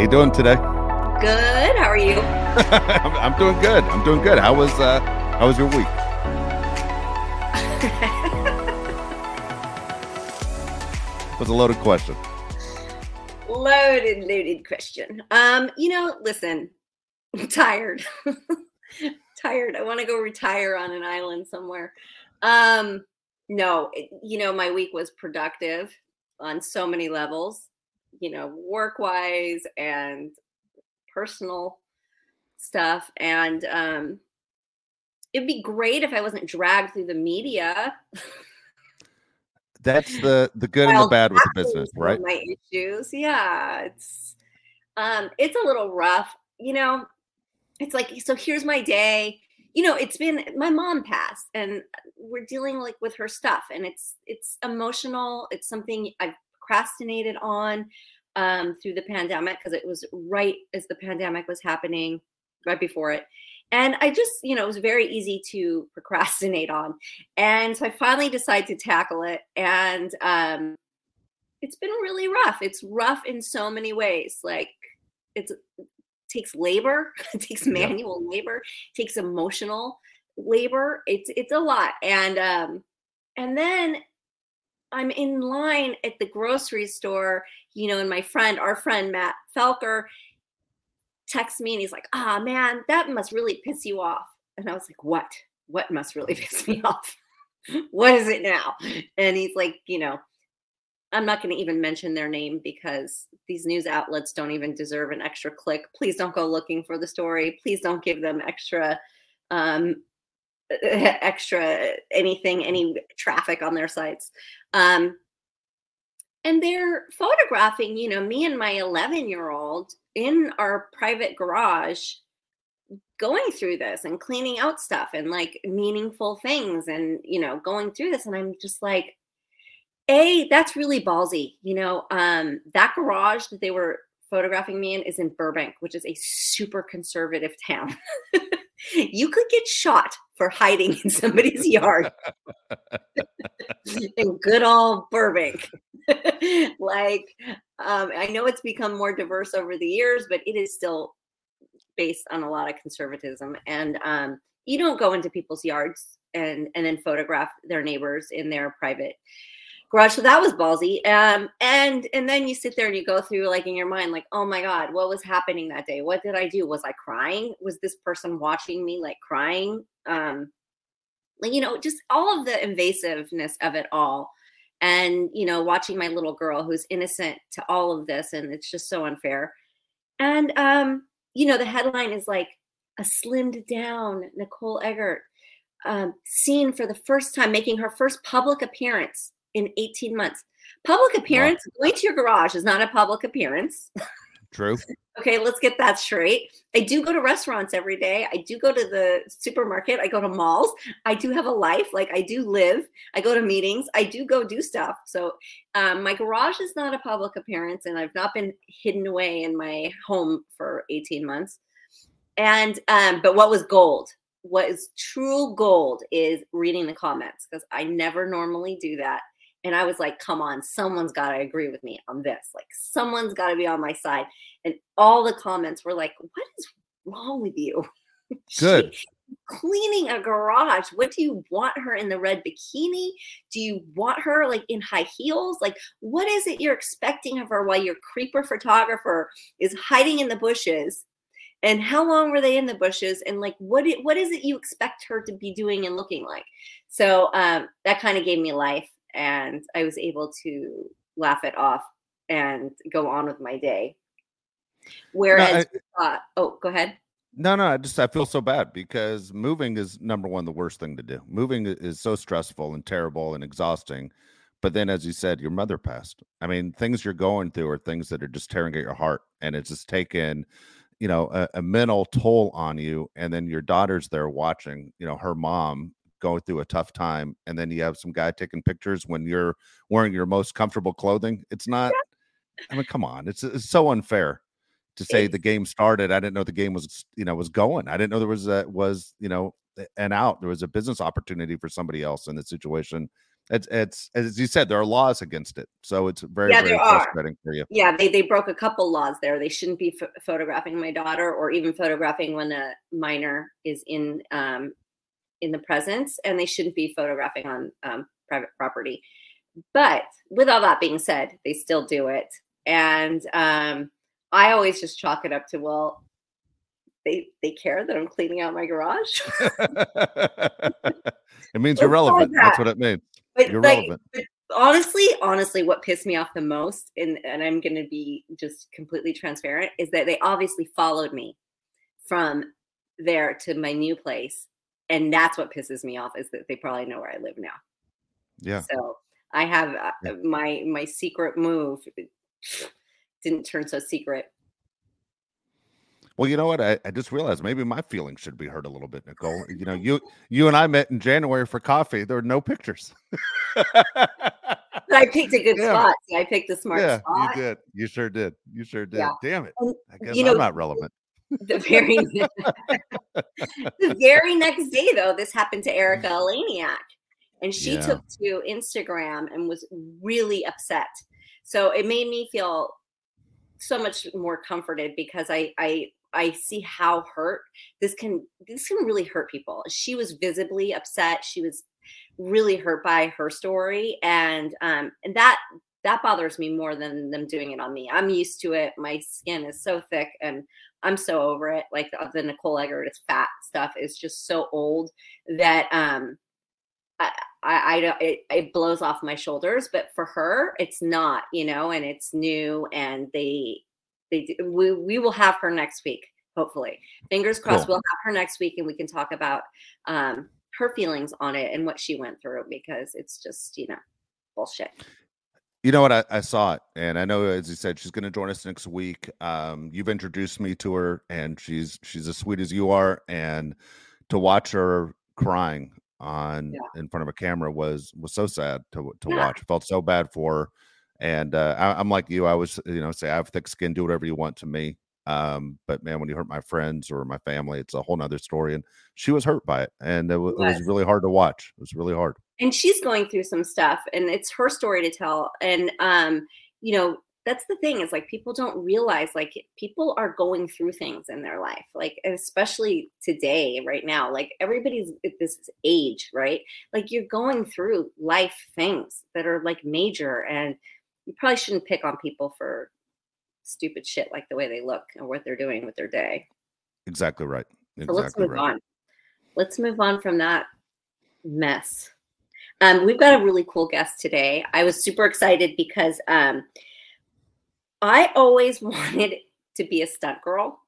you doing today? Good. How are you? I'm, I'm doing good. I'm doing good. How was uh how was your week? was a loaded question. Loaded, loaded question. Um, you know, listen, I'm tired. tired. I want to go retire on an island somewhere. Um, no, it, you know, my week was productive on so many levels, you know, work wise and personal stuff. And um, it'd be great if I wasn't dragged through the media. That's the the good and the bad with the business, right? My issues, yeah. It's um, it's a little rough, you know. It's like so. Here's my day. You know, it's been my mom passed, and we're dealing like with her stuff, and it's it's emotional. It's something I've procrastinated on um, through the pandemic because it was right as the pandemic was happening, right before it. And I just, you know, it was very easy to procrastinate on. And so I finally decided to tackle it. And um, it's been really rough. It's rough in so many ways. Like it's, it takes labor, it takes manual yeah. labor, it takes emotional labor. It's it's a lot. And um, and then I'm in line at the grocery store, you know, and my friend, our friend Matt Felker, texts me and he's like, ah, oh, man, that must really piss you off. And I was like, what? What must really piss me off? what is it now? And he's like, you know, I'm not going to even mention their name because these news outlets don't even deserve an extra click. Please don't go looking for the story. Please don't give them extra um extra anything any traffic on their sites. Um and they're photographing, you know, me and my 11 year old in our private garage going through this and cleaning out stuff and like meaningful things and you know going through this. And i'm just like a that's really ballsy you know? Um that garage that they were photographing me in is in burbank which is a super conservative town. You could get shot for hiding in somebody's yard in good old burbank like um, I know it's become more diverse over the years, but it is still based on a lot of conservatism. And um, you don't go into people's yards and and then photograph their neighbors in their private garage. So that was ballsy. Um, and and then you sit there and you go through like in your mind, like, oh my God, what was happening that day? What did I do? Was I crying? Was this person watching me like crying? Um, like, you know, just all of the invasiveness of it all and you know watching my little girl who's innocent to all of this and it's just so unfair and um you know the headline is like a slimmed down nicole eggert um, seen for the first time making her first public appearance in 18 months public appearance wow. going to your garage is not a public appearance True. okay, let's get that straight. I do go to restaurants every day. I do go to the supermarket. I go to malls. I do have a life. Like I do live. I go to meetings. I do go do stuff. So um, my garage is not a public appearance, and I've not been hidden away in my home for 18 months. And um, but what was gold? What is true gold is reading the comments because I never normally do that. And I was like, come on, someone's got to agree with me on this. Like, someone's got to be on my side. And all the comments were like, what is wrong with you? Good. cleaning a garage. What do you want her in the red bikini? Do you want her like in high heels? Like, what is it you're expecting of her while your creeper photographer is hiding in the bushes? And how long were they in the bushes? And like, what it, what is it you expect her to be doing and looking like? So um, that kind of gave me life and I was able to laugh it off and go on with my day. Whereas, no, I, uh, oh, go ahead. No, no, I just I feel so bad because moving is number one the worst thing to do. Moving is so stressful and terrible and exhausting. But then, as you said, your mother passed. I mean, things you're going through are things that are just tearing at your heart, and it's just taken, you know, a, a mental toll on you. And then your daughter's there watching, you know, her mom going through a tough time and then you have some guy taking pictures when you're wearing your most comfortable clothing it's not i mean come on it's, it's so unfair to say the game started i didn't know the game was you know was going i didn't know there was a was you know an out there was a business opportunity for somebody else in the situation it's it's as you said, there are laws against it, so it's very Yeah, very there are. frustrating for you. Yeah, they they broke a couple laws there. They shouldn't be ph photographing my daughter or even photographing when a minor is in um, in the presence, and they shouldn't be photographing on um, private property. But with all that being said, they still do it, and um, I always just chalk it up to well, they they care that I'm cleaning out my garage. it means you're relevant. That's what it means. But You're like, relevant. but honestly, honestly, what pissed me off the most, and and I'm gonna be just completely transparent, is that they obviously followed me from there to my new place, and that's what pisses me off is that they probably know where I live now. Yeah. So I have uh, Yeah. my my secret move didn't turn so secret. Well, you know what? I, I just realized maybe my feelings should be hurt a little bit, Nicole. You know, you you and I met in January for coffee. There were no pictures. I picked a good it. spot. I picked a smart yeah, spot. you did. You sure did. You sure did. Yeah. Damn it. I guess you I'm not relevant. The very the very next day though this happened to Erika Eleniak and she Yeah. took to instagram and was really upset. So it made me feel so much more comforted because i i i see how hurt this can this can really hurt people. She was visibly upset. She was really hurt by her story and um and that that bothers me more than them doing it on me i'm used to it my skin is so thick and I'm so over it. Like the, the Nicole Eggert is fat stuff is just so old that um I I, I don't it, it blows off my shoulders. But for her, it's not, you know, and it's new and they they we we will have her next week, hopefully. Fingers crossed Cool. we'll have her next week and we can talk about um her feelings on it and what she went through because it's just, you know, bullshit. You know what? I, I saw it, and I know, as you said, she's going to join us next week. Um, you've introduced me to her, and she's she's as sweet as you are. And to watch her crying on in front of a camera was was so sad to to Yeah. watch. Felt so bad for her, and uh, I, I'm like you. I was, you know, say I have thick skin, do whatever you want to me. Um, but man, when you hurt my friends or my family, it's a whole nother story. And she was hurt by it, and it, wa- it was really hard to watch. It was really hard. and she's going through some stuff and it's her story to tell and um you know that's the thing is like people don't realize like people are going through things in their life like especially today right now like everybody's at this age right like you're going through life things that are like major and you probably shouldn't pick on people for stupid shit like the way they look or what they're doing with their day Exactly right. so let's move right. on. Let's move on from that mess. Um, we've got a really cool guest today. I was super excited because um, I always wanted to be a stunt girl.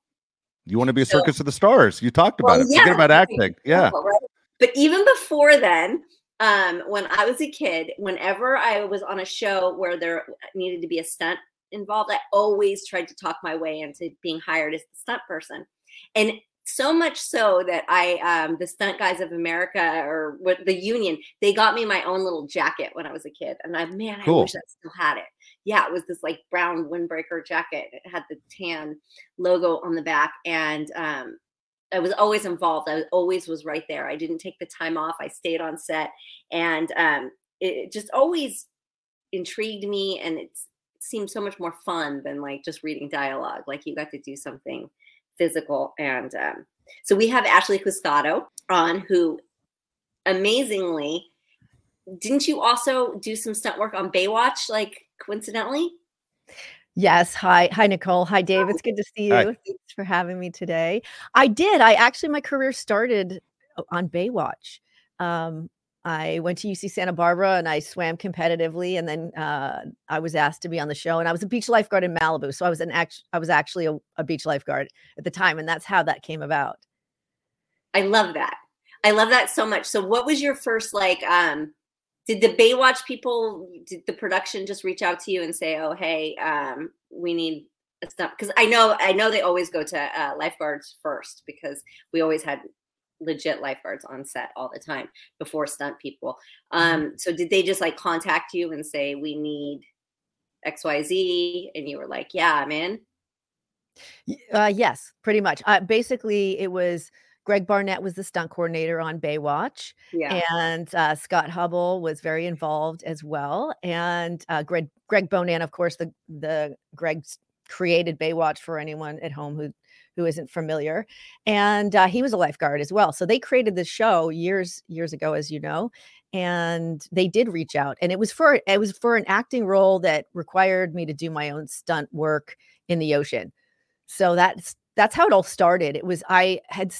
You want to be a So- circus of the stars. You talked about Well, it. Forget yeah, about acting. Yeah. Right? But even before then, um, when I was a kid, whenever I was on a show where there needed to be a stunt involved, I always tried to talk my way into being hired as the stunt person. And so much so that I, um, the Stunt Guys of America or what the union, they got me my own little jacket when I was a kid. And I, man, I Cool. wish I still had it. Yeah, it was this like brown windbreaker jacket. It had the tan logo on the back. And um, I was always involved. I always was right there. I didn't take the time off. I stayed on set, and um, it it just always intrigued me, and it's, it seemed so much more fun than like just reading dialogue. Like you got to do something physical, and um, so we have Ashley Cusato on, who amazingly didn't you also do some stunt work on Baywatch? Like coincidentally, Yes. Hi. Hi, Nicole. Hi, Dave. It's good to see you. Hi. Thanks for having me today. I did. I actually, my career started on Baywatch. Um, I went to UC Santa Barbara and I swam competitively, and then uh, I was asked to be on the show. And I was a beach lifeguard in Malibu, so I was an act- I was actually a, a beach lifeguard at the time, and that's how that came about. I love that. I love that so much. So what was your first like um did the Baywatch people did the production just reach out to you and say, "Oh, hey, um we need a stunt because I know I know they always go to uh, lifeguards first because we always had legit lifeguards on set all the time before stunt people. Um so did they just like contact you and say we need XYZ and you were like, "Yeah, I'm in." Uh, yes, pretty much. Uh, basically, it was Greg Barnett was the stunt coordinator on Baywatch. Yeah. And uh, Scott Hubbell was very involved as well. And uh, Greg Greg Bonann, of course, the the Greg's created Baywatch for anyone at home who who isn't familiar. And uh, he was a lifeguard as well. So they created this show years years ago, as you know, and they did reach out, and it was for it was for an acting role that required me to do my own stunt work in the ocean. So that's that's how it all started. It was I had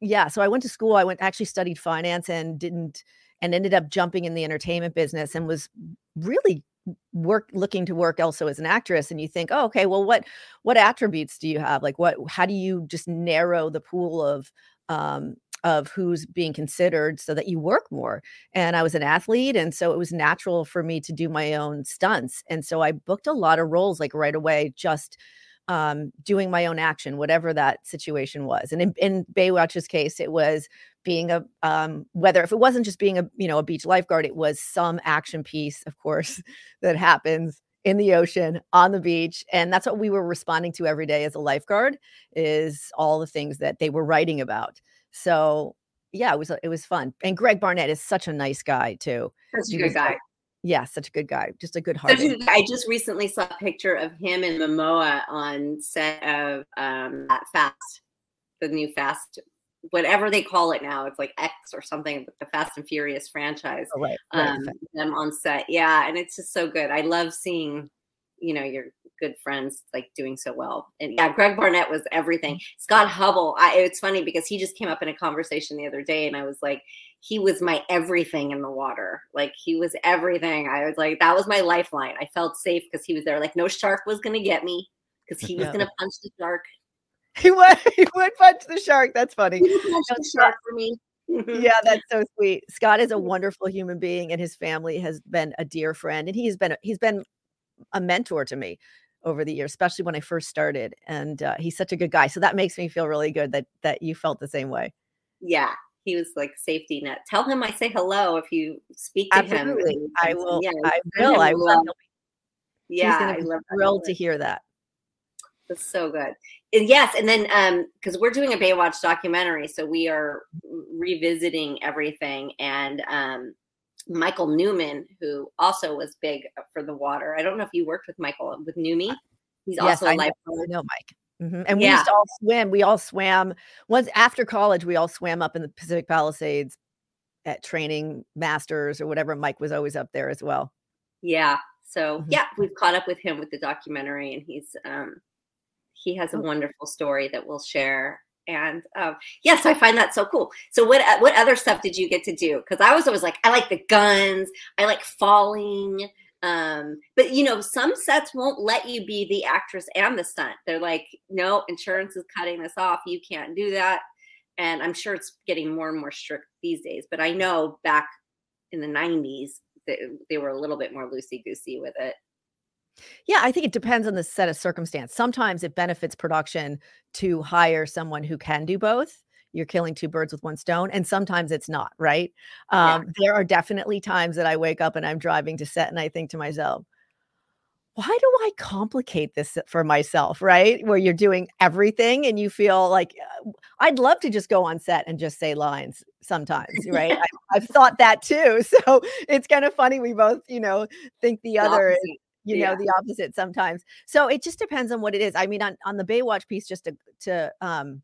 yeah, so I went to school. I went actually studied finance and didn't and ended up jumping in the entertainment business and was really work looking to work also as an actress and you think oh okay well what what attributes do you have? Like what how do you just narrow the pool of um of who's being considered so that you work more? And i was an athlete and so it was natural for me to do my own stunts and so i booked a lot of roles like right away just um, doing my own action, whatever that situation was. And in, in Baywatch's case, it was being a um, whether if it wasn't just being a you know a beach lifeguard, it was some action piece, of course, that happens in the ocean on the beach and that's what we were responding to every day as a lifeguard is all the things that they were writing about. So yeah it was it was fun. And greg barnett is such a nice guy too. Such a good guy yeah, such a good guy, just a good heart. I just recently saw a picture of him and Momoa on set of um Fast, the new Fast, whatever they call it now. It's like X or something, the Fast and Furious franchise. Oh, right, right. Um, them on set, yeah, and it's just so good. I love seeing, you know, your good friends like doing so well. And yeah, Greg Barnett was everything. Mm-hmm. Scott Hubbell, I, it's funny because he just came up in a conversation the other day, and I was like, he was my everything in the water. Like he was everything. I was like, that was my lifeline. I felt safe because he was there. Like no shark was gonna get me because he was gonna punch the shark. He would he would punch the shark. That's funny. The shark for me. yeah, that's so sweet. Scott is a wonderful human being, and his family has been a dear friend, and he's been he's been a mentor to me over the years, especially when I first started. And uh, he's such a good guy, so that makes me feel really good that that you felt the same way. Yeah, he was like safety net. Tell him I say hello if you speak to Absolutely. him. I will. Yeah, I will. I will. Yeah, I love thrilled to hear that. That's so good. And yes, and then um because we're doing a Baywatch documentary, so we are revisiting everything. And um Michael Newman, who also was big for the water. I don't know if you worked with Michael with Numi. He's yes, also a lifeguard. No, Mike. Mm-hmm. And we used to all swim. We all swam once after college. We all swam up in the Pacific Palisades at training masters or whatever. Mike was always up there as well. Yeah. So mm-hmm. yeah, we've caught up with him with the documentary, and he's um he has a oh. wonderful story that we'll share. And um, yes, yeah, so I find that so cool. So what what other stuff did you get to do? Because I was always like, I like the guns, I like falling. Um, but you know, some sets won't let you be the actress and the stunt. They're like, no, insurance is cutting this off. You can't do that. And I'm sure it's getting more and more strict these days. But I know back in the 90s, they, they were a little bit more loosey goosey with it. Yeah, I think it depends on the set of circumstance. Sometimes it benefits production to hire someone who can do both you're killing two birds with one stone and sometimes it's not right um, yeah. there are definitely times that i wake up and i'm driving to set and i think to myself why do I complicate this for myself, right? Where you're doing everything and you feel like uh, I'd love to just go on set and just say lines sometimes, right? I, have thought that too. So it's kind of funny. We both, you know, think the, the other, opposite. you yeah. know, the opposite sometimes. So it just depends on what it is. I mean, on, on the Baywatch piece, just to, to, um,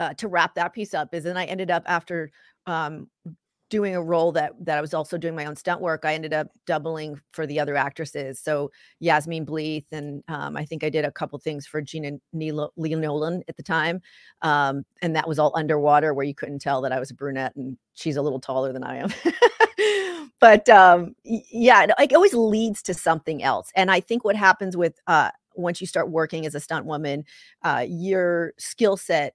uh, to wrap that piece up is then I ended up after um, doing a role that that I was also doing my own stunt work. I ended up doubling for the other actresses. So Yasmine Bleeth, and um, I think I did a couple things for Gena Lee Nolin at the time, um, and that was all underwater where you couldn't tell that I was a brunette and she's a little taller than I am. but um, yeah, it always leads to something else. And I think what happens with uh, once you start working as a stunt woman, uh, your skill set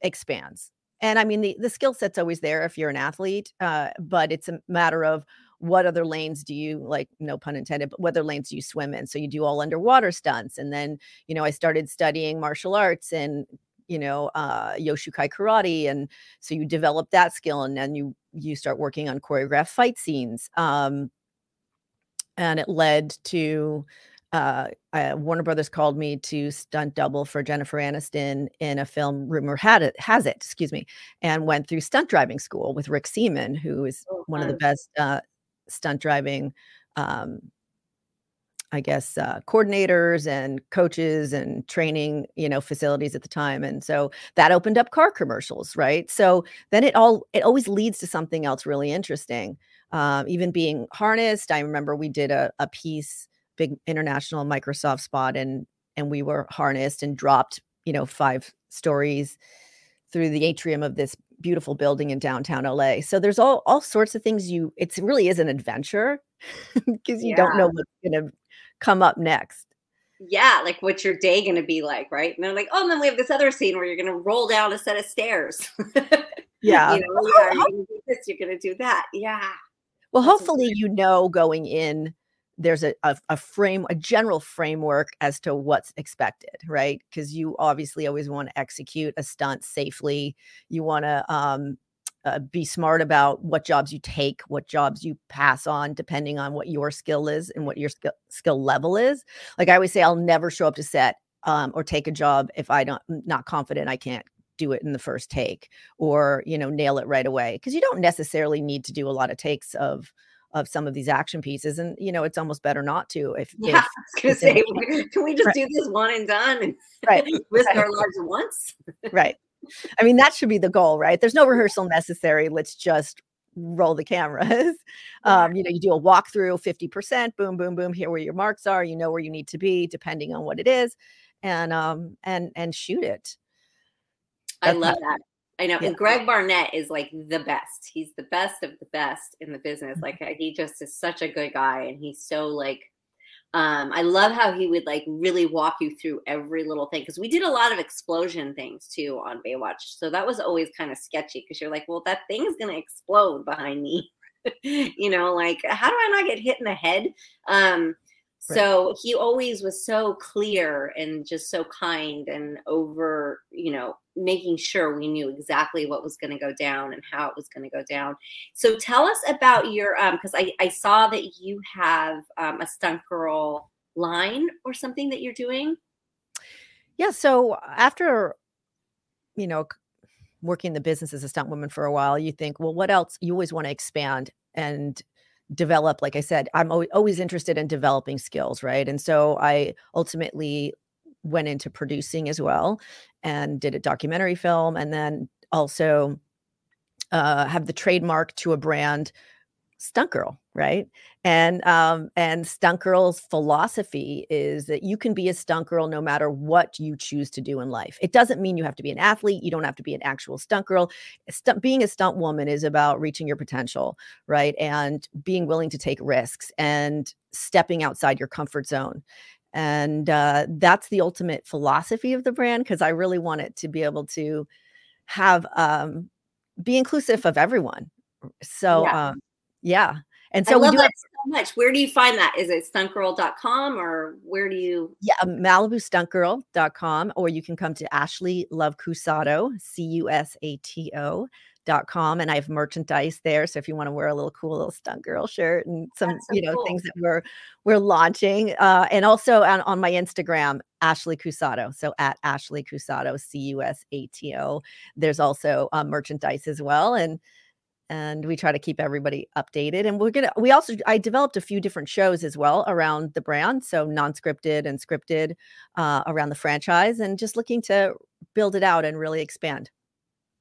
expands. And I mean, the, the skill set's always there if you're an athlete, uh, but it's a matter of what other lanes do you like, no pun intended, but what other lanes do you swim in? So you do all underwater stunts. And then, you know, I started studying martial arts and, you know, uh, Yoshukai karate. And so you develop that skill and then you, you start working on choreographed fight scenes. Um, and it led to uh, uh, Warner Brothers called me to stunt double for Jennifer Aniston in a film. Rumor had it has it, excuse me, and went through stunt driving school with Rick Seaman, who is oh, one of the best uh, stunt driving, um, I guess, uh, coordinators and coaches and training, you know, facilities at the time. And so that opened up car commercials, right? So then it all it always leads to something else really interesting. Um, even being harnessed, I remember we did a, a piece big international Microsoft spot and and we were harnessed and dropped, you know, five stories through the atrium of this beautiful building in downtown LA. So there's all all sorts of things you it really is an adventure because you yeah. don't know what's going to come up next. Yeah, like what's your day going to be like, right? And they're like, "Oh, and then we have this other scene where you're going to roll down a set of stairs." yeah. you know, oh, yeah, you're going to do this, you're going to do that. Yeah. Well, That's hopefully you know going in there's a, a, a, frame a general framework as to what's expected right? Because you obviously always want to execute a stunt safely. You want to um, uh, be smart about what jobs you take what jobs you pass on depending on what your skill is and what your skill, skill level is. Like i always say i'll never show up to set um, or take a job if i don't not confident i can't do it in the first take or you know nail it right away. Because you don't necessarily need to do a lot of takes of of some of these action pieces and you know it's almost better not to if yeah if, I was gonna say can we just right. do this one and done and right risk right. our lives once? Right. I mean that should be the goal right? There's no rehearsal necessary let's just roll the cameras. Um you know you do a walkthrough 50% boom boom boom here where your marks are you know where you need to be depending on what it is and um and and shoot it. That's i love that I know. Yeah. And Greg Barnett is like the best. He's the best of the best in the business. Mm-hmm. Like he just is such a good guy and he's so like um I love how he would like really walk you through every little thing cuz we did a lot of explosion things too on Baywatch. So that was always kind of sketchy cuz you're like, well that thing is going to explode behind me. you know, like how do I not get hit in the head? Um so he always was so clear and just so kind and over, you know, making sure we knew exactly what was going to go down and how it was going to go down. So tell us about your, um, because I, I saw that you have um, a stunt girl line or something that you're doing. Yeah. So after, you know, working the business as a stunt woman for a while, you think, well, what else? You always want to expand and develop like i said i'm always interested in developing skills right? And so i ultimately went into producing as well and did a documentary film and then also uh, have the trademark to a brand stunt girl right and um and stunt girl's philosophy is that you can be a stunt girl no matter what you choose to do in life it doesn't mean you have to be an athlete you don't have to be an actual stunt girl stunt, being a stunt woman is about reaching your potential right and being willing to take risks and stepping outside your comfort zone and uh, that's the ultimate philosophy of the brand because i really want it to be able to have um be inclusive of everyone. so yeah. um yeah. And so I love that so much. Where do you find that? Is it stuntgirl.com or where do you? Yeah, MalibuStuntGirl.com, or you can come to Ashley Love Cusato, C U S A T O. Dot com and I have merchandise there. So if you want to wear a little cool little stunt girl shirt and some, so you know, cool. things that we're we're launching. Uh, and also on, on my Instagram, Ashley Cusato. So at Ashley Cusato, C U S A T O. There's also uh, merchandise as well. And and we try to keep everybody updated and we're gonna we also i developed a few different shows as well around the brand so non-scripted and scripted uh, around the franchise and just looking to build it out and really expand.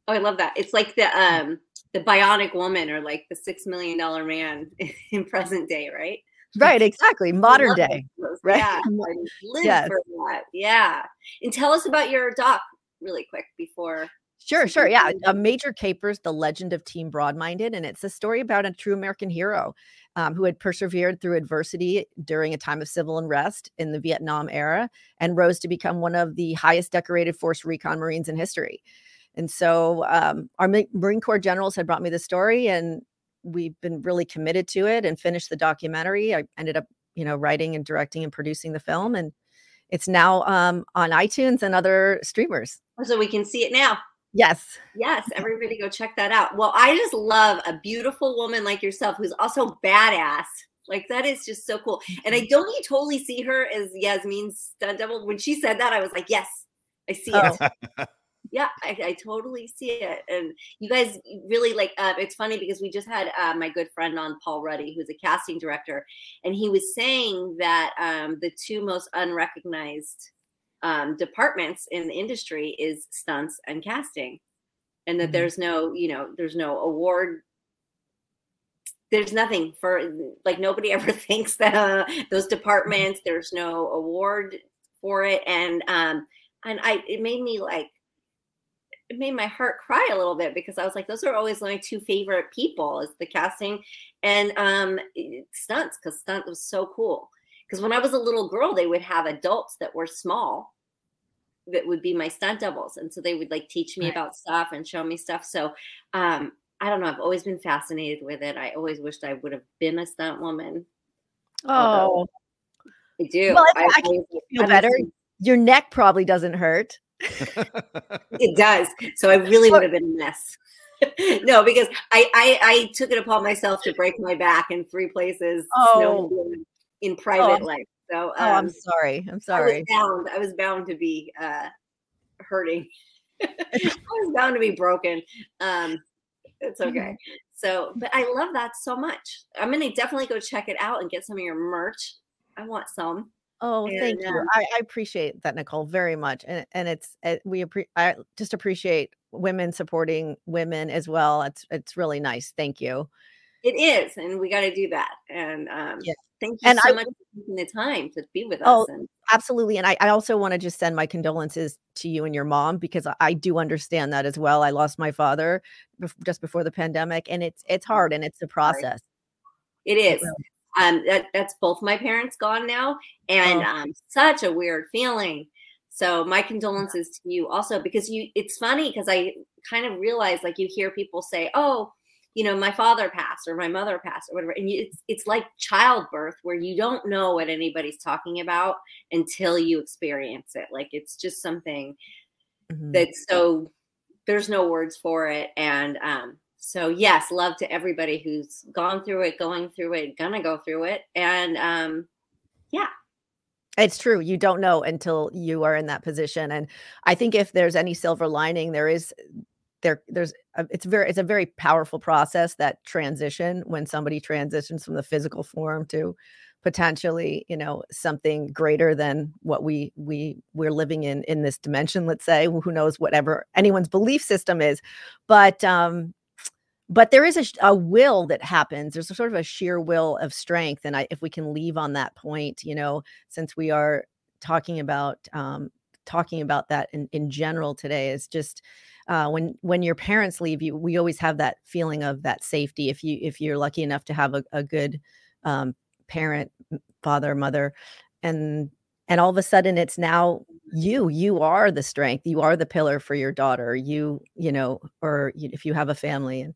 Oh i love that. It's like the um the bionic woman or like the six million dollar man in present day right? Right exactly modern day right? yeah live yes. for that yeah. And tell us about your doc really quick before Sure, sure. Yeah. A Major Capers, The Legend of Team Broadminded. And it's a story about a true American hero um, who had persevered through adversity during a time of civil unrest in the Vietnam era and rose to become one of the highest decorated Force Recon Marines in history. And so um, our Marine Corps generals had brought me the story, and we've been really committed to it and finished the documentary. I ended up, you know, writing and directing and producing the film. And it's now um, on iTunes and other streamers. So we can see it now. Yes. Yes. Everybody go check that out. Well, I just love a beautiful woman like yourself who's also badass. Like that is just so cool. And I don't you totally see her as Yasmine's stunt double. When she said that, I was like, yes, I see Oh. it. yeah, I, I totally see it. And you guys really like. Uh, it's funny because we just had uh, my good friend on, Paul Ruddy, who's a casting director, and he was saying that um, the two most unrecognized um, departments in the industry is stunts and casting, and that Mhm. there's no, you know, there's no award there's nothing for like nobody ever thinks that uh, those departments there's no award for it. And um and i it made me like it made my heart cry a little bit because i was like those are always my two favorite people is the casting and um stunts because stunt was so cool because when i was a little girl they would have adults that were small that would be my stunt doubles and so they would like teach me Right. about stuff and show me stuff so um I don't know. I've always been fascinated with it. I always wished I would have been a stunt woman. Oh, I do. Well, I- I I can feel better. your neck probably doesn't hurt. It does. So I really would have been a mess. no, because I, I I took it upon myself to break my back in three places Oh. In private Oh. life. So Oh, I'm um, sorry. I'm sorry. I was bound. I was bound to be uh, hurting. I was bound to be broken. Um, it's Mm-hmm. okay. So, but I love that so much. I'm gonna definitely go check it out and get some of your merch. I want some. Oh, thank you. um, I, I appreciate that, Nicole, very much. And and it's it, we appre- I just appreciate women supporting women as well. It's it's really nice. Thank you. It is, and we got to do that. And um, Yeah. thank you And so I- much for taking the time to be with us. Oh, And Absolutely. And I, I also want to just send my condolences to you and your mom because I, I do understand that as well. I lost my father bef- just before the pandemic and it's it's hard and it's a process. it is. really- Um, that that's both my parents gone now, and Oh. um, such a weird feeling. So my condolences to you also because you. It's funny because I kind of realize like you hear people say, "Oh, you know, my father passed or my mother passed or whatever," and it's it's like childbirth where you don't know what anybody's talking about until you experience it. Like it's just something Mhm. that's so there's no words for it and um so yes love to everybody who's gone through it going through it gonna go through it and um yeah It's true. You don't know until you are in that position. And I think if there's any silver lining, there is there there's a, it's very it's a very powerful process that transition when somebody transitions from the physical form to potentially you know something greater than what we we we're living in in this dimension let's say who knows whatever anyone's belief system is. But um but there is a, a will that happens. There's a sort of a sheer will of strength and I, if we can leave on that point you know since we are talking about um, talking about that in, in general today is just uh, when when your parents leave you we always have that feeling of that safety if you if you're lucky enough to have a, a good um, parent father mother and and all of a sudden it's now you you are the strength you are the pillar for your daughter you you know or if you have a family and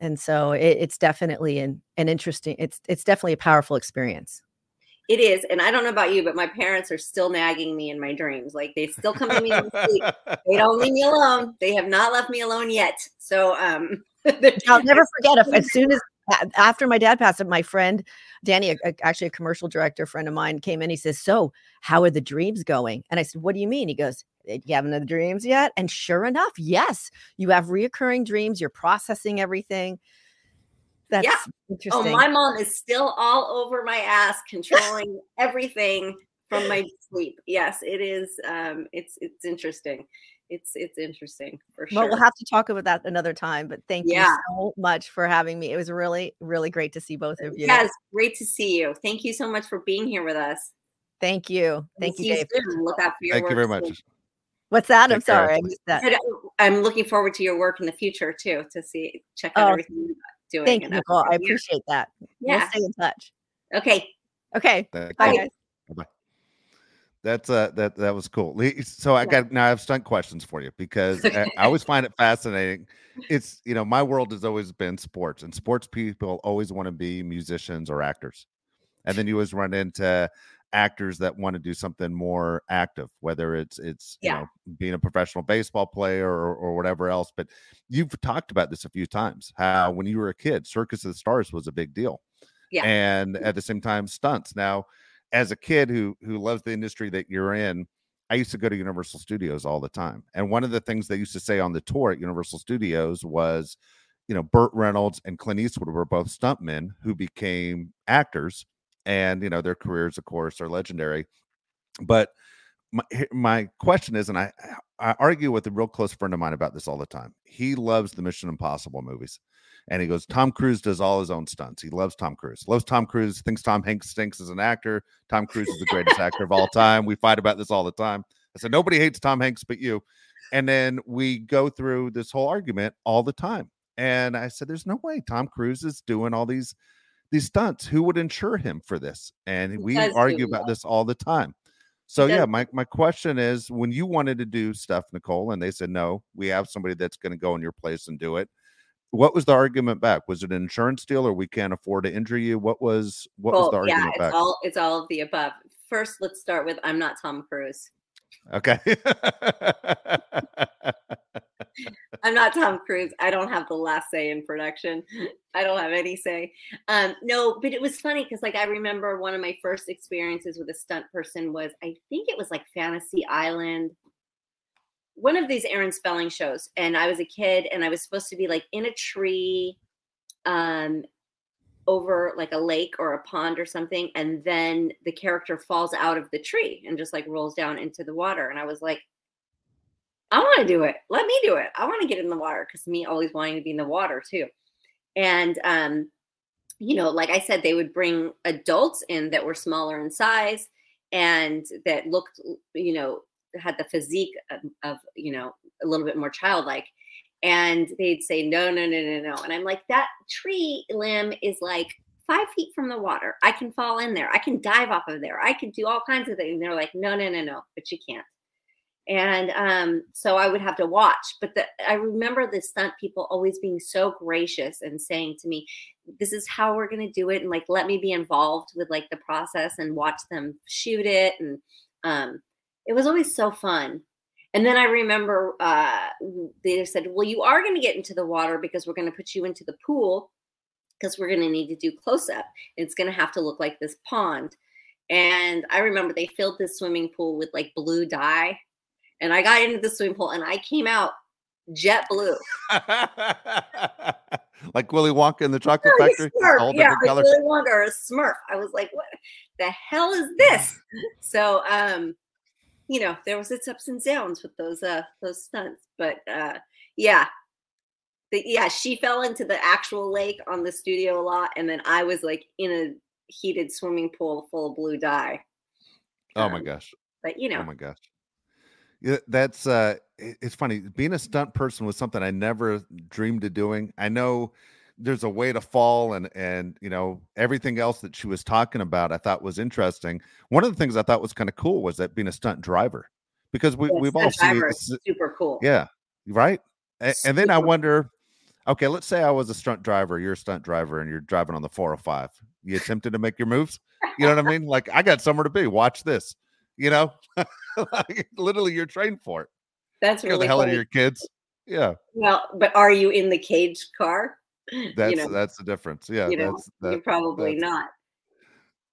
and so it, it's definitely an, an interesting it's it's definitely a powerful experience it is and i don't know about you but my parents are still nagging me in my dreams like they still come to me in sleep they don't leave me alone they have not left me alone yet so um I'll never forget if as soon as after my dad passed, my friend Danny, a- a- actually a commercial director friend of mine, came in. He says, "So, how are the dreams going?" And I said, "What do you mean?" He goes, "Eh, "You haven't had the dreams yet." And sure enough, yes, you have reoccurring dreams. You're processing everything. That's oh interesting. my mom is still all over my ass controlling everything from my sleep yes it is um it's it's interesting it's it's interesting for sure well, we'll have to talk about that another time. But thank Yeah. you so much for having me. It was really, really great to see both of you. Yes, great to see you. Thank you so much for being here with us. Thank you. We'll Thank you, see Dave. soon. Look out for your Thank you work very soon. much. What's that? I'm Take care. sorry, I missed that. I said, I'm looking forward to your work in the future too, to see check out Oh, everything you're doing. Thank you, Nicole. I appreciate that. Yeah. We'll stay in touch. Okay. Okay. Thank Bye, you. guys. Bye-bye. That's uh that that was cool. So I Yeah. got now I have stunt questions for you because I, I always find it fascinating. It's you know my world has always been sports, and sports people always want to be musicians or actors, and then you always run into actors that want to do something more active, whether it's it's you know being a professional baseball player or or whatever else. But you've talked about this a few times. How when you were a kid, Circus of the Stars was a big deal. Yeah. and mm-hmm. at the same time stunts. Now, as a kid who who loves the industry that you're in, I used to go to Universal Studios all the time. And one of the things they used to say on the tour at Universal Studios was, you know, Burt Reynolds and Clint Eastwood were both stuntmen who became actors. And, you know, their careers, of course, are legendary. But my, my question is, and I, I argue with a real close friend of mine about this all the time. He loves the Mission Impossible movies. And he goes, Tom Cruise does all his own stunts. He loves Tom Cruise, loves Tom Cruise, thinks Tom Hanks stinks as an actor. Tom Cruise is the greatest actor of all time. We fight about this all the time. I said, nobody hates Tom Hanks but you. And then we go through this whole argument all the time. And I said, there's no way Tom Cruise is doing all these these stunts. Who would insure him for this? And we argue about this all the time. So yeah, my my question is when you wanted to do stuff, Nicole, and they said no, we have somebody that's going to go in your place and do it. What was the argument back? Was it an insurance deal or we can't afford to injure you? What was what was the Well, yeah, it's back? all it's all of the above. First, let's start with I'm not Tom Cruise. Okay. I'm not Tom Cruise. I don't have the last say in production. I don't have any say. Um, no, but it was funny because like I remember one of my first experiences with a stunt person was I think it was like Fantasy Island, one of these Aaron Spelling shows, and I was a kid and I was supposed to be like in a tree, um, over like a lake or a pond or something, and then the character falls out of the tree and just like rolls down into the water, and I was like. I want to do it. Let me do it. I want to get in the water because me always wanting to be in the water too. And um, you know, like I said, they would bring adults in that were smaller in size and that looked, you know, had the physique of, of you know, a little bit more childlike. And they'd say, no, no, no, no, no. And I'm like, that tree limb is like five feet from the water. I can fall in there. I can dive off of there. I can do all kinds of things. And they're like, no, no, no, no, but you can't and um, so I would have to watch. But the, I remember the stunt people always being so gracious and saying to me, "This is how we're going to do it," and like let me be involved with like the process and watch them shoot it, and um, it was always so fun. And then I remember uh, they said, "Well, you are going to get into the water because we're going to put you into the pool." Because we're going to need to do close up. It's going to have to look like this pond. And I remember they filled this swimming pool with like blue dye and I got into the swimming pool and I came out jet blue. like Willy Wonka in the chocolate factory. Smurf. All Yeah, like. Willy Wonka or a Smurf. I was like, what the hell is this? So, um, you know, there was its ups and downs with those uh those stunts, but uh, yeah. The, yeah, she fell into the actual lake on the studio a lot, and then I was like in a heated swimming pool full of blue dye. Oh my Um, gosh. But you know, Oh my gosh. Yeah, that's uh it's funny. Being a stunt person was something I never dreamed of doing. I know there's a way to fall and and you know everything else that she was talking about I thought was interesting. One of the things I thought was kind of cool was that being a stunt driver because we yeah, we've all seen super cool. yeah, right? And then I wonder okay, let's say I was a stunt driver, you're a stunt driver and you're driving on the 405. You attempted to make your moves? You know what I mean? Like I got somewhere to be. Watch this. You know? like, literally you're trained for it. That's Scare really the hell out of your kids. Yeah, Well, but are you in the cage car? that's you know, that's the difference. Yeah, you know, that's you're probably that's- not.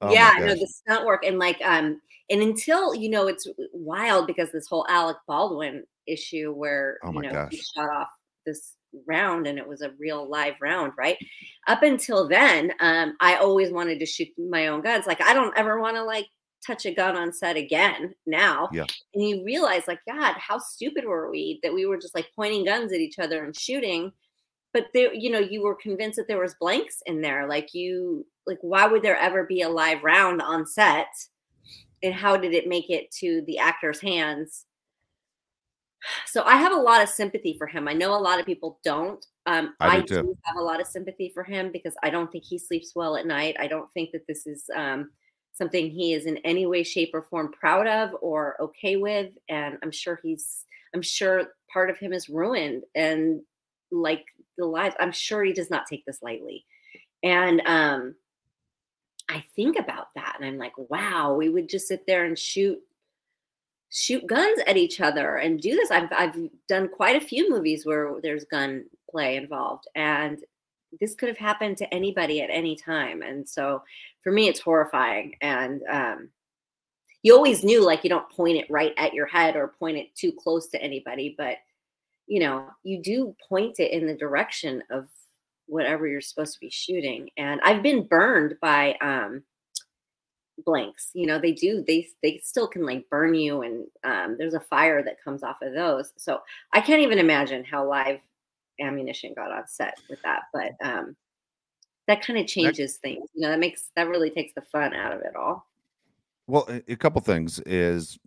oh yeah, no, the stunt work and like um and until you know it's wild because this whole Alec Baldwin issue where Oh my you know he gosh. shot off this round and it was a real live round, right? Up until then, um, I always wanted to shoot my own guns. Like I don't ever want to like touch a gun on set again now. Yeah. And you realize like, God, how stupid were we that we were just like pointing guns at each other and shooting. But there, you know, you were convinced that there was blanks in there. Like you, like, why would there ever be a live round on set? And how did it make it to the actor's hands? So I have a lot of sympathy for him. I know a lot of people don't. Um, I I, do too. do have a lot of sympathy for him because I don't think he sleeps well at night. I don't think that this is um, something he is in any way, shape, or form proud of or okay with. And I'm sure he's, I'm sure part of him is ruined and like the lives. I'm sure he does not take this lightly. And um, I think about that and I'm like, wow, we would just sit there and shoot shoot guns at each other and do this. I've I've done quite a few movies where there's gun play involved and this could have happened to anybody at any time. And so for me, it's horrifying. And um, you always knew like you don't point it right at your head or point it too close to anybody, but you know, you do point it in the direction of whatever you're supposed to be shooting. And I've been burned by um, blanks. You know, they do. They they still can like burn you, and um, there's a fire that comes off of those. So I can't even imagine how live ammunition got on set with that. But um, that kind of changes that, things. You know, that makes that really takes the fun out of it all. Well, a, couple things is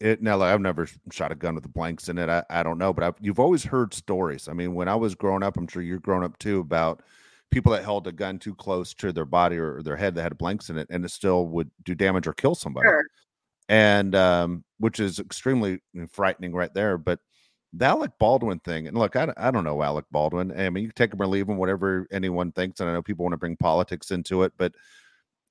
it now like, I've never shot a gun with the blanks in it. I, I don't know, but I've, you've always heard stories. I mean, when I was growing up, I'm sure you're growing up too about people that held a gun too close to their body or their head that had blanks in it, and it still would do damage or kill somebody. Sure. And um, which is extremely frightening right there. But the Alec Baldwin thing, and look, I, I don't know Alec Baldwin. I mean, you take him or leave him, whatever anyone thinks. And I know people want to bring politics into it, but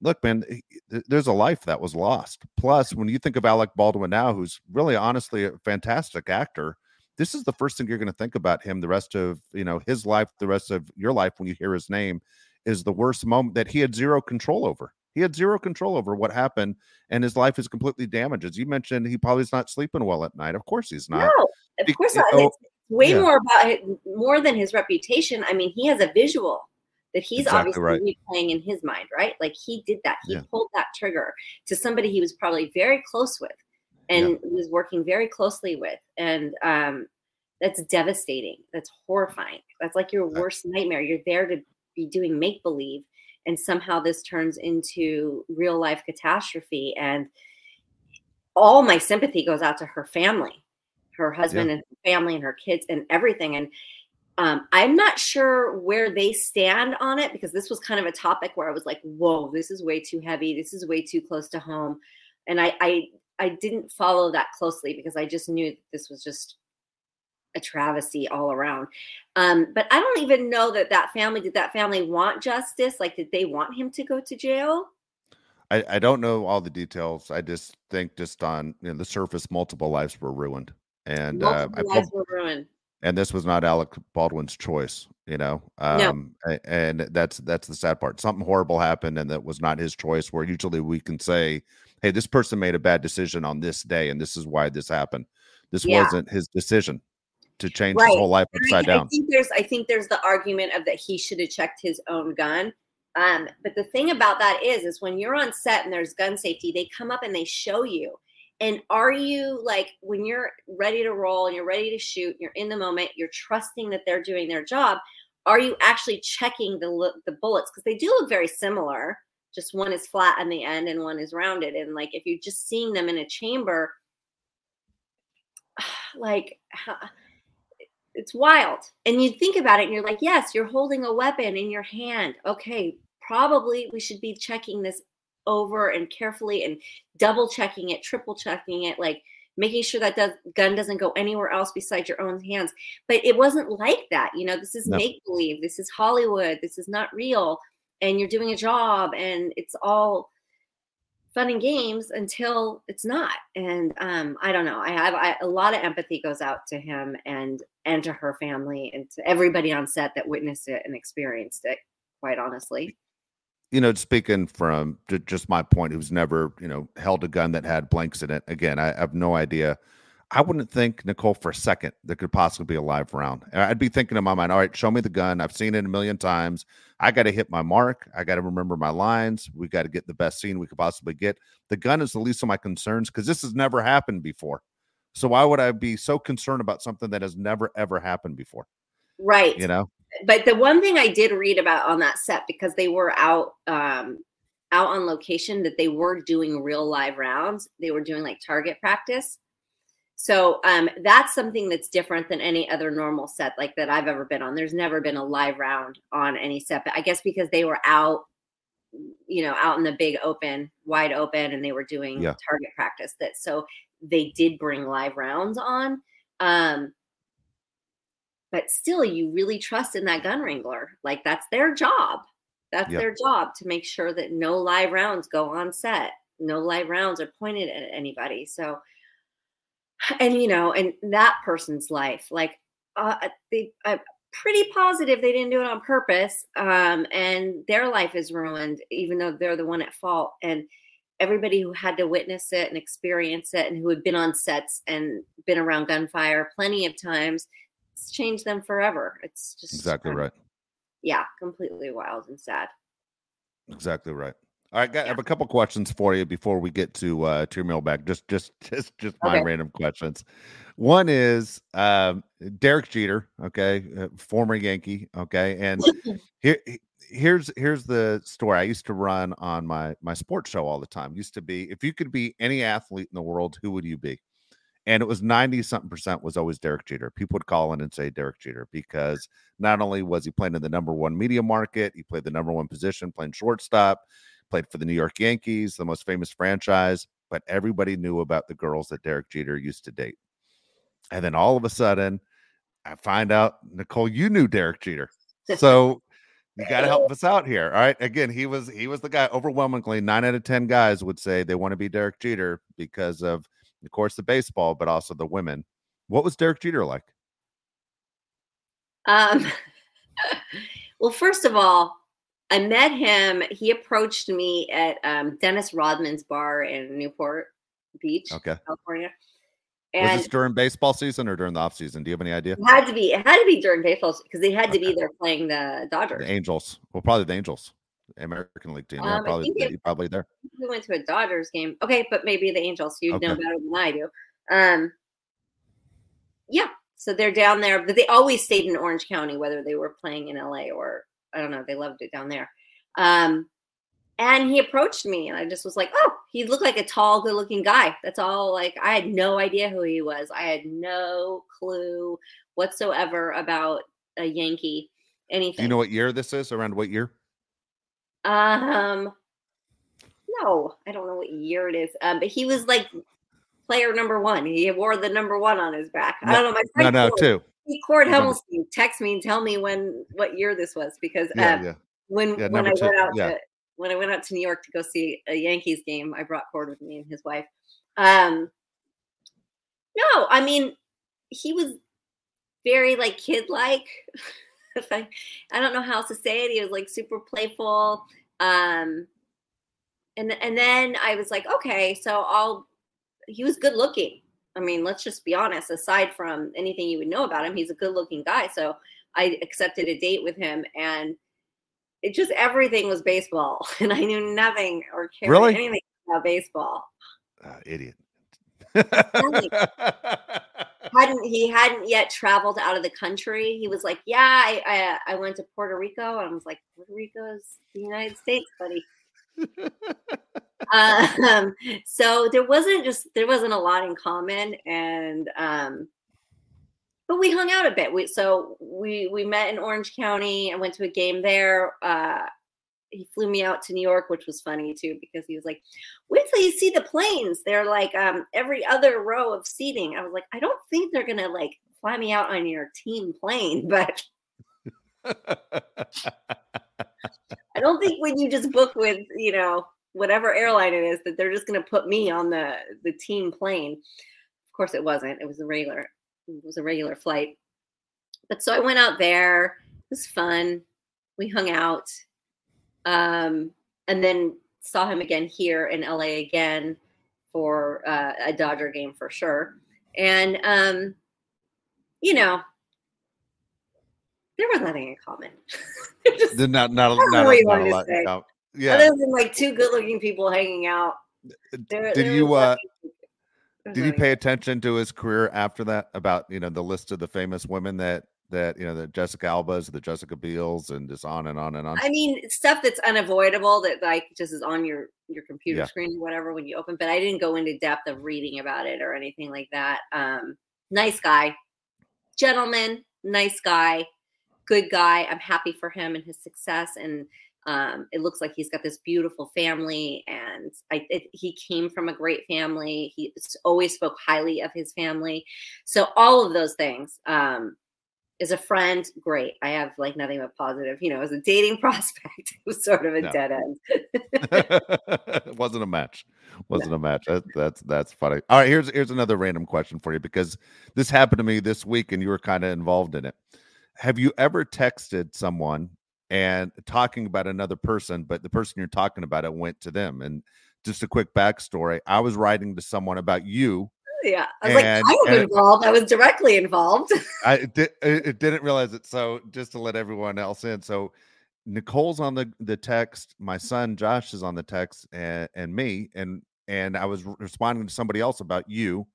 look, man, there's a life that was lost. Plus, when you think of Alec Baldwin now, who's really honestly a fantastic actor, this is the first thing you're going to think about him the rest of you know his life the rest of your life when you hear his name is the worst moment that he had zero control over he had zero control over what happened and his life is completely damaged as you mentioned he probably is not sleeping well at night of course he's not no of course not oh, it's way yeah. more about it more than his reputation i mean he has a visual that he's exactly obviously right. replaying in his mind right like he did that he yeah. pulled that trigger to somebody he was probably very close with and yeah. was working very closely with. And um, that's devastating. That's horrifying. That's like your worst nightmare. You're there to be doing make believe, and somehow this turns into real life catastrophe. And all my sympathy goes out to her family, her husband yeah. and family, and her kids, and everything. And um, I'm not sure where they stand on it because this was kind of a topic where I was like, "Whoa, this is way too heavy. This is way too close to home." And I, I I didn't follow that closely because I just knew this was just a travesty all around. Um, but I don't even know that that family did that family want justice? Like, did they want him to go to jail? I, I don't know all the details. I just think just on you know, the surface, multiple lives were ruined, and uh, lives were ruined. And this was not Alec Baldwin's choice, you know. Um, no. and that's that's the sad part. Something horrible happened, and that was not his choice. Where usually we can say, hey, this person made a bad decision on this day, and this is why this happened. This yeah. wasn't his decision to change right. his whole life upside I, down. I think there's I think there's the argument of that he should have checked his own gun. Um, but the thing about that is, is when you're on set and there's gun safety, they come up and they show you. And are you like when you're ready to roll and you're ready to shoot, you're in the moment, you're trusting that they're doing their job. Are you actually checking the the bullets because they do look very similar? just one is flat on the end and one is rounded and like if you're just seeing them in a chamber like it's wild. And you think about it and you're like yes you're holding a weapon in your hand. Okay probably we should be checking this over and carefully and double checking it triple checking it like making sure that does, gun doesn't go anywhere else besides your own hands. But it wasn't like that you know this is no. make believe this is hollywood this is not real and you're doing a job and it's all fun and games until it's not and um, i don't know i have I, a lot of empathy goes out to him and and to her family and to everybody on set that witnessed it and experienced it quite honestly you know speaking from just my point who's never you know held a gun that had blanks in it again i have no idea I wouldn't think Nicole for a second there could possibly be a live round. I'd be thinking in my mind, all right, show me the gun. I've seen it a million times. I got to hit my mark. I got to remember my lines. We got to get the best scene we could possibly get. The gun is the least of my concerns because this has never happened before. So why would I be so concerned about something that has never ever happened before? Right. You know. But the one thing I did read about on that set because they were out um out on location that they were doing real live rounds. They were doing like target practice so um, that's something that's different than any other normal set like that I've ever been on. There's never been a live round on any set, but I guess because they were out, you know, out in the big open, wide open, and they were doing yeah. target practice. That so they did bring live rounds on. Um, but still, you really trust in that gun wrangler. Like that's their job. That's their job to make sure that no live rounds go on set. No live rounds are pointed at anybody. So and you know and that person's life like uh, they, I, pretty positive they didn't do it on purpose. Um, and their life is ruined, even though they're the one at fault. And everybody who had to witness it and experience it and who had been on sets and been around gunfire plenty of times, it's changed them forever. It's just exactly right. Yeah, completely wild and sad. Exactly right. All right, I have a couple questions for you before we get to uh to your mailbag. Just just just just my Okay. random questions. One is um Derek Jeter, okay, uh, former Yankee, okay, and here here's here's the story. I used to run on my my sports show all the time. Used to be if you could be any athlete in the world, who would you be? And it was 90 something percent was always Derek Jeter. People would call in and say Derek Jeter because not only was he playing in the number one media market, he played the number one position, playing shortstop, played for the New York Yankees, the most famous franchise, but everybody knew about the girls that Derek Jeter used to date. And then all of a sudden, I find out, Nicole, you knew Derek Jeter. So you got to help us out here. All right. Again, he was he was the guy. Overwhelmingly, nine out of ten guys would say they want to be Derek Jeter because of, of course, the baseball, but also the women. What was Derek Jeter like? Um, well, first of all, I met him. He approached me at um, Dennis Rodman's bar in Newport Beach, Okay. California, was and this during baseball season or during the off season? Do you have any idea? it had to be. It had to be during baseball because they had to be there playing the Dodgers. The Angels. Well, probably the Angels. American League team. Yeah, Um, probably it- probably there. we went to a Dodgers game. Okay, but maybe the Angels. You know better than I do. Um, yeah, so they're down there, but they always stayed in Orange County, whether they were playing in LA or I don't know. They loved it down there. Um, and he approached me, and I just was like, "Oh, he looked like a tall, good-looking guy." That's all. Like I had no idea who he was. I had no clue whatsoever about a Yankee. Anything. Do you know what year this is? Around what year? Um, no, I don't know what year it is. Um, but he was like player number one. He wore the number one on his back. I don't know. My No, no, Cord, two. Cord number- text me and tell me when what year this was because Yeah, um, yeah. when Yeah, when I two, went out to when I went out to New York to go see a Yankees game, I brought Cord with me and his wife. Um, no, I mean he was very like kid like. I I don't know how else to say it. He was like super playful. Um, and and then I was like, okay, so I'll. He was good looking. I mean, let's just be honest. Aside from anything you would know about him, he's a good looking guy. So I accepted a date with him, and it just everything was baseball, and I knew nothing or cared Really? anything about baseball. Ah, idiot. hadn't he hadn't yet traveled out of the country. He was like, "Yeah, I I, I went to Puerto Rico," and I was like, "Puerto Rico is the United States, buddy." Um, so there wasn't just there wasn't a lot in common, and um, but we hung out a bit. We so we we met in Orange County. I went to a game there. Uh, he flew me out to New York, which was funny too, because he was like, wait till you see the planes. They're like um, every other row of seating. I was like, I don't think they're gonna like fly me out on your team plane, but I don't think when you just book with you know whatever airline it is that they're just gonna put me on the the team plane. Of course, it wasn't. It was a regular. It was a regular flight. But so I went out there. It was fun. We hung out um, and then saw him again here in LA again for uh, a Dodger game for sure. And um, you know, there was nothing in common. Just- Did not not, not, what not a lot. Yeah. Other than like two good-looking people hanging out. There, Did you uh nothing- there was did you pay attention to his career after that about you know the list of the famous women that that you know the Jessica Alba's, the Jessica Biels, and just on and on and on? I mean, stuff that's unavoidable that like just is on your your computer Yeah. screen or whatever when you open. But I didn't go into depth of reading about it or anything like that. Um, nice guy, gentleman, nice guy, good guy. I'm happy for him and his success. And um, it looks like he's got this beautiful family, and I, it, he came from a great family. He always spoke highly of his family. So all of those things. Um, as a friend, great. I have like nothing but positive. You know, as a dating prospect, it was sort of a Yeah. dead end. it wasn't a match. Wasn't a match. That, that's that's funny. All right, here's here's another random question for you because this happened to me this week and you were kind of involved in it. Have you ever texted someone and talking about another person, but the person you're talking about it went to them? And just a quick backstory: I was writing to someone about you. Yeah, I was and, like, I was involved. I was directly involved. I did, it didn't realize it. So just to let everyone else in, so Nicole's on the the text, my son Josh is on the text, and, and me, and and I was responding to somebody else about you,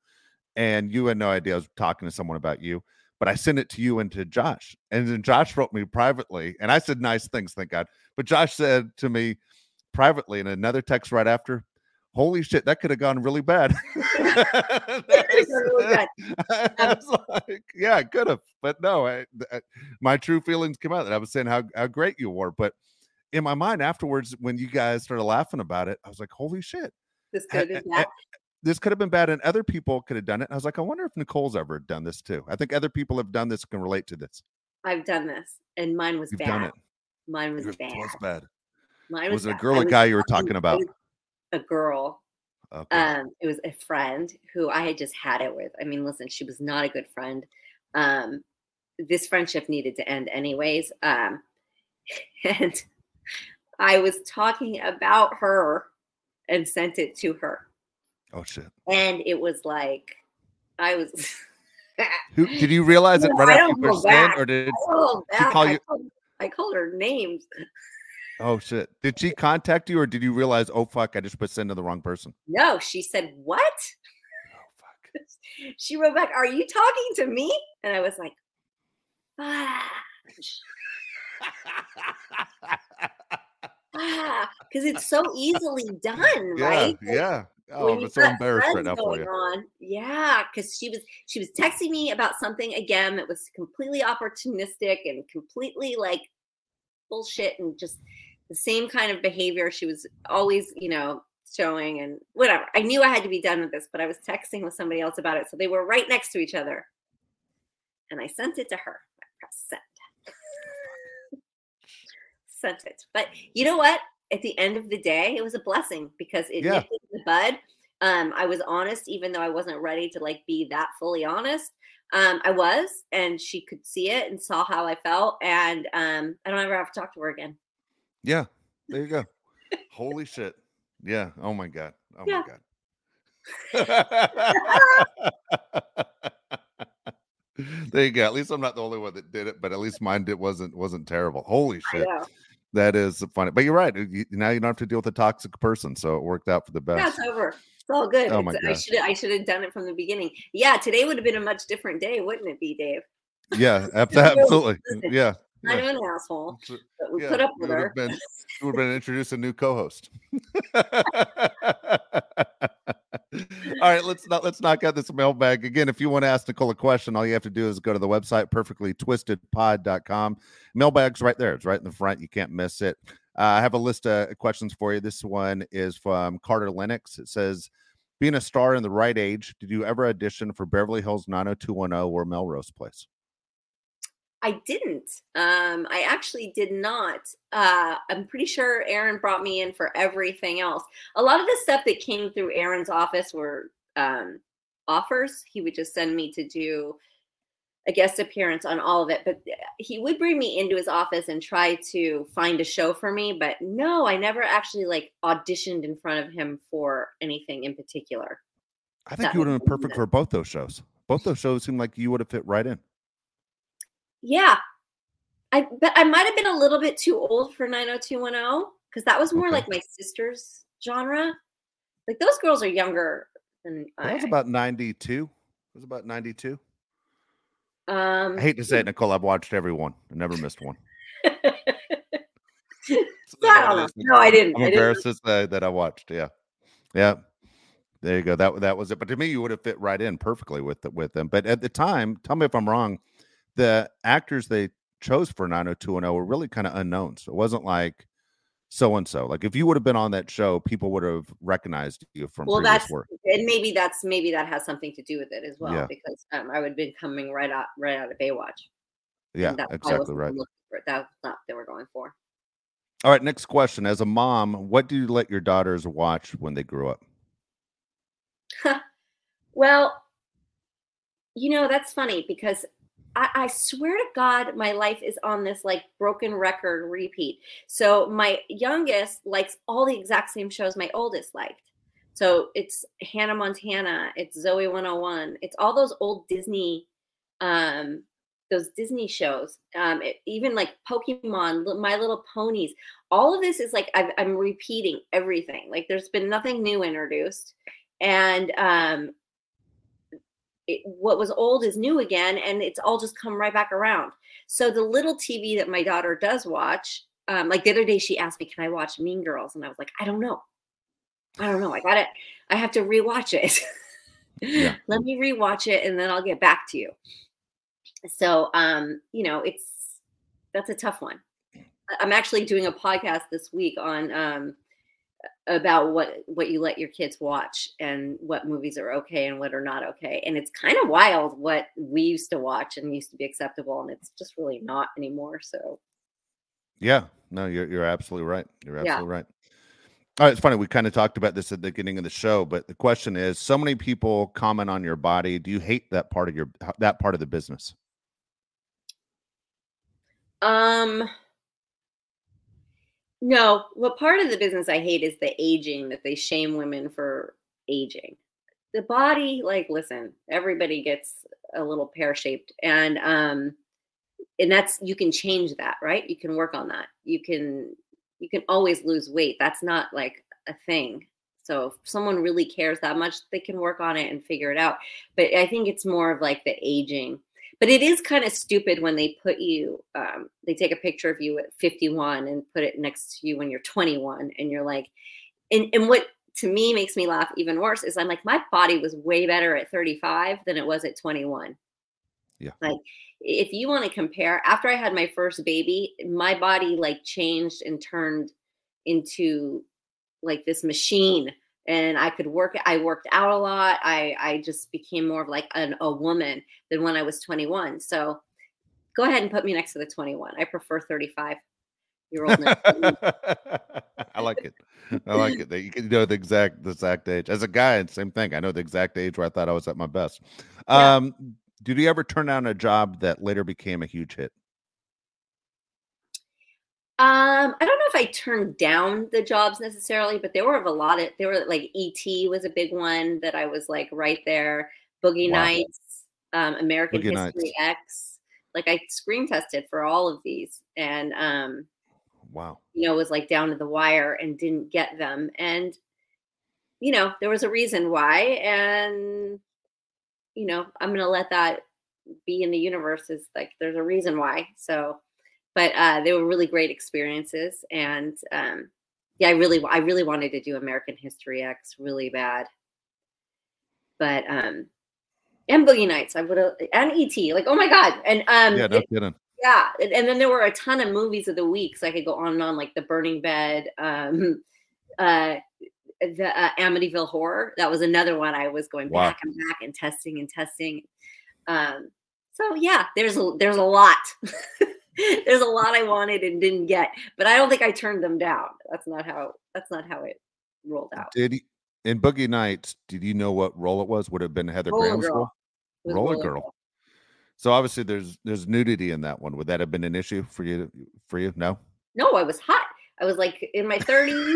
and you had no idea I was talking to someone about you but I sent it to you and to Josh. And then Josh wrote me privately, and I said nice things, thank God. But Josh said to me privately in another text right after, Holy shit, that could have gone really bad. I was like, yeah, I could have, but no, I, I, uh, my true feelings came out that I was saying how, how great you were. But in my mind afterwards, when you guys started laughing about it, I was like, holy shit. This could have this could have been bad and other people could have done it. And I was like, I wonder if Nicole's ever done this too. I think other people have done this can relate to this. I've done this and mine was You've bad. Done it. Mine was bad. Was bad. Mine was, was it a girl or guy you were talking about? A girl. Okay. Um, it was a friend who I had just had it with. I mean, listen, she was not a good friend. Um, this friendship needed to end anyways. Um, and I was talking about her and sent it to her. Oh shit! And it was like, I was. Who did you realize it right after you first or did she call you? I called, I called her names. Oh shit! Did she contact you, or did you realize? Oh fuck! I just put send to the wrong person. No, she said what? Oh fuck! she wrote back, "Are you talking to me?" And I was like, ah, ah, because it's so easily done, yeah, right? Yeah. Oh, I'm so embarrassed right now for you. On. Yeah, because she was she was texting me about something again that was completely opportunistic and completely like bullshit and just the same kind of behavior she was always, you know, showing and whatever. I knew I had to be done with this, but I was texting with somebody else about it. So they were right next to each other. And I sent it to her. I pressed send. sent it. But you know what? At the end of the day, it was a blessing because it yeah. nipped the bud. Um, I was honest, even though I wasn't ready to like be that fully honest. Um, I was, and she could see it and saw how I felt, and um, I don't ever have to talk to her again. Yeah, there you go. Holy shit! Yeah. Oh my god. Oh yeah. my god. there you go. At least I'm not the only one that did it, but at least mine did wasn't wasn't terrible. Holy shit that is funny. But you're right. You, now you don't have to deal with a toxic person, so it worked out for the best. Yeah, it's over. It's all good. Oh my God. I should I should have done it from the beginning. Yeah, today would have been a much different day, wouldn't it be, Dave? Yeah, absolutely. yeah. I'm an asshole, but we yeah, put up with her. Been, would have been introduced a new co-host. all right, let's not let's knock out this mailbag again. If you want to ask Nicole a question, all you have to do is go to the website perfectlytwistedpod.com. Mailbag's right there. It's right in the front. You can't miss it. Uh, I have a list of questions for you. This one is from Carter Lennox. It says, "Being a star in the right age, did you ever audition for Beverly Hills 90210 or Melrose Place?" I didn't. Um, I actually did not. Uh, I'm pretty sure Aaron brought me in for everything else. A lot of the stuff that came through Aaron's office were um, offers. He would just send me to do a guest appearance on all of it. But he would bring me into his office and try to find a show for me. But no, I never actually like auditioned in front of him for anything in particular. I think that you would have been perfect for both those shows. Both those shows seem like you would have fit right in. Yeah. I but I might have been a little bit too old for 90210 because that was more okay. like my sister's genre. Like those girls are younger than that I was about 92. It was about 92. Um I hate to say it, Nicole. I've watched every one. I never missed one. so no, I didn't. I'm embarrassed to say that I watched. Yeah. Yeah. There you go. That that was it. But to me, you would have fit right in perfectly with the, with them. But at the time, tell me if I'm wrong the actors they chose for 90210 were really kind of unknown. So it wasn't like so and so. Like if you would have been on that show, people would have recognized you from well, that's work. and maybe that's maybe that has something to do with it as well yeah. because um, I would have been coming right out right out of Baywatch. Yeah, exactly right. That's not they were going for. All right, next question. As a mom, what do you let your daughters watch when they grew up? well, you know, that's funny because I, I swear to God, my life is on this like broken record repeat. So my youngest likes all the exact same shows my oldest liked. So it's Hannah Montana, it's Zoey 101, it's all those old Disney, um, those Disney shows, um, it, even like Pokemon, My Little Ponies. All of this is like i am repeating everything. Like there's been nothing new introduced, and um, it, what was old is new again, and it's all just come right back around. So the little TV that my daughter does watch, um, like the other day, she asked me, "Can I watch Mean Girls?" And I was like, "I don't know, I don't know. I got it. I have to rewatch it. yeah. Let me rewatch it, and then I'll get back to you." So, um, you know, it's that's a tough one. I'm actually doing a podcast this week on um, about what what you let your kids watch and what movies are okay and what are not okay and it's kind of wild what we used to watch and used to be acceptable and it's just really not anymore so yeah no you're, you're absolutely right you're absolutely yeah. right all right, it's funny. We kind of talked about this at the beginning of the show, but the question is: so many people comment on your body. Do you hate that part of your that part of the business? Um, no, what part of the business I hate is the aging that they shame women for aging. The body, like, listen, everybody gets a little pear shaped, and um, and that's you can change that, right? You can work on that. You can you can always lose weight. That's not like a thing. So if someone really cares that much, they can work on it and figure it out. But I think it's more of like the aging but it is kind of stupid when they put you um, they take a picture of you at 51 and put it next to you when you're 21 and you're like and, and what to me makes me laugh even worse is i'm like my body was way better at 35 than it was at 21 yeah. Like if you want to compare after i had my first baby my body like changed and turned into like this machine and I could work. I worked out a lot. I I just became more of like an, a woman than when I was 21. So go ahead and put me next to the 21. I prefer 35 year old. I like it. I like it that you can know the exact the exact age. As a guy, same thing. I know the exact age where I thought I was at my best. Yeah. Um, did you ever turn down a job that later became a huge hit? Um, I don't know if I turned down the jobs necessarily, but there were a lot of there were like ET was a big one that I was like right there. Boogie wow. Nights, um, American Boogie History Nights. X. Like I screen tested for all of these, and um, wow, you know, was like down to the wire and didn't get them, and you know, there was a reason why, and you know, I'm gonna let that be in the universe. Is like there's a reason why. So but uh, they were really great experiences. And um, yeah, I really, I really wanted to do American History X really bad. But um, and Boogie Nights, I would have, and ET, like oh my god, and um, yeah, no it, kidding. Yeah, and, and, then there were a ton of movies of the week, so I could go on and on, like The Burning Bed, um, uh, the uh, Amityville Horror. That was another one I was going wow. back and back and testing and testing. Um, so yeah, there's a, there's a lot. there's a lot I wanted and didn't get, but I don't think I turned them down. That's not how that's not how it rolled out. Did he, in Boogie Nights? Did you know what role it was? Would it have been Heather Roller Graham's role? Roller, Roller Girl. Girl. So obviously there's there's nudity in that one. Would that have been an issue for you? For you? No. No, I was hot. I was like in my 30s.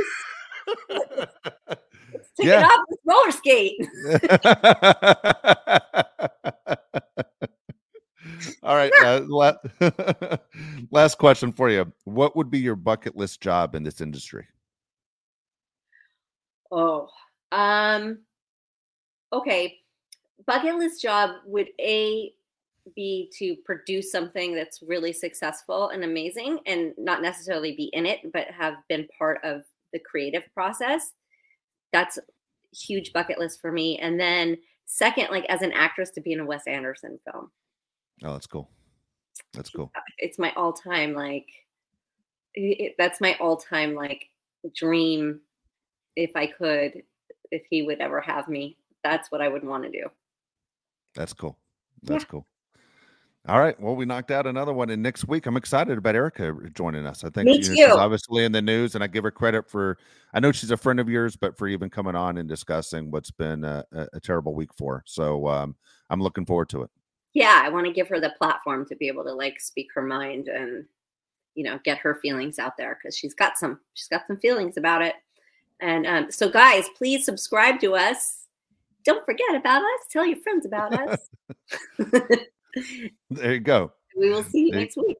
Take yeah. it off roller skate. All right. Uh, last question for you. What would be your bucket list job in this industry? Oh, um, okay. Bucket list job would a be to produce something that's really successful and amazing, and not necessarily be in it, but have been part of the creative process. That's huge bucket list for me. And then second, like as an actress, to be in a Wes Anderson film. Oh, that's cool. That's cool. It's my all time like it, that's my all time like dream if I could if he would ever have me. That's what I would want to do. That's cool. That's yeah. cool. All right. Well, we knocked out another one. And next week, I'm excited about Erika joining us. I think Me you know, she's obviously in the news, and I give her credit for, I know she's a friend of yours, but for even coming on and discussing what's been a, a, a terrible week for her. So um, I'm looking forward to it. Yeah, I want to give her the platform to be able to like speak her mind and you know get her feelings out there because she's got some she's got some feelings about it. And um, so, guys, please subscribe to us. Don't forget about us. Tell your friends about us. there you go. We will see you There- next week.